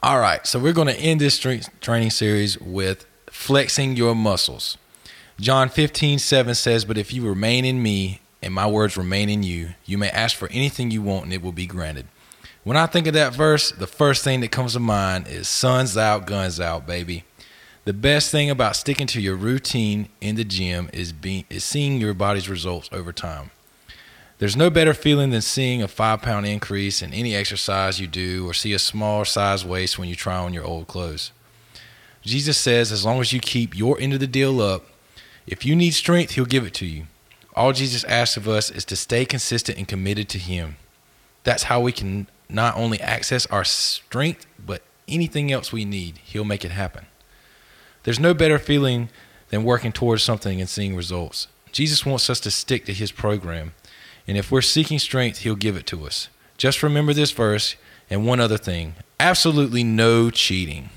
All right, so we're going to end this training series with flexing your muscles. John 15, 7 says, But if you remain in me and my words remain in you, you may ask for anything you want and it will be granted. When I think of that verse, the first thing that comes to mind is suns out, guns out, baby. The best thing about sticking to your routine in the gym is being is seeing your body's results over time. There's no better feeling than seeing a five pound increase in any exercise you do or see a smaller size waist when you try on your old clothes. Jesus says, as long as you keep your end of the deal up, if you need strength, He'll give it to you. All Jesus asks of us is to stay consistent and committed to Him. That's how we can not only access our strength, but anything else we need. He'll make it happen. There's no better feeling than working towards something and seeing results. Jesus wants us to stick to His program. And if we're seeking strength, He'll give it to us. Just remember this verse and one other thing absolutely no cheating.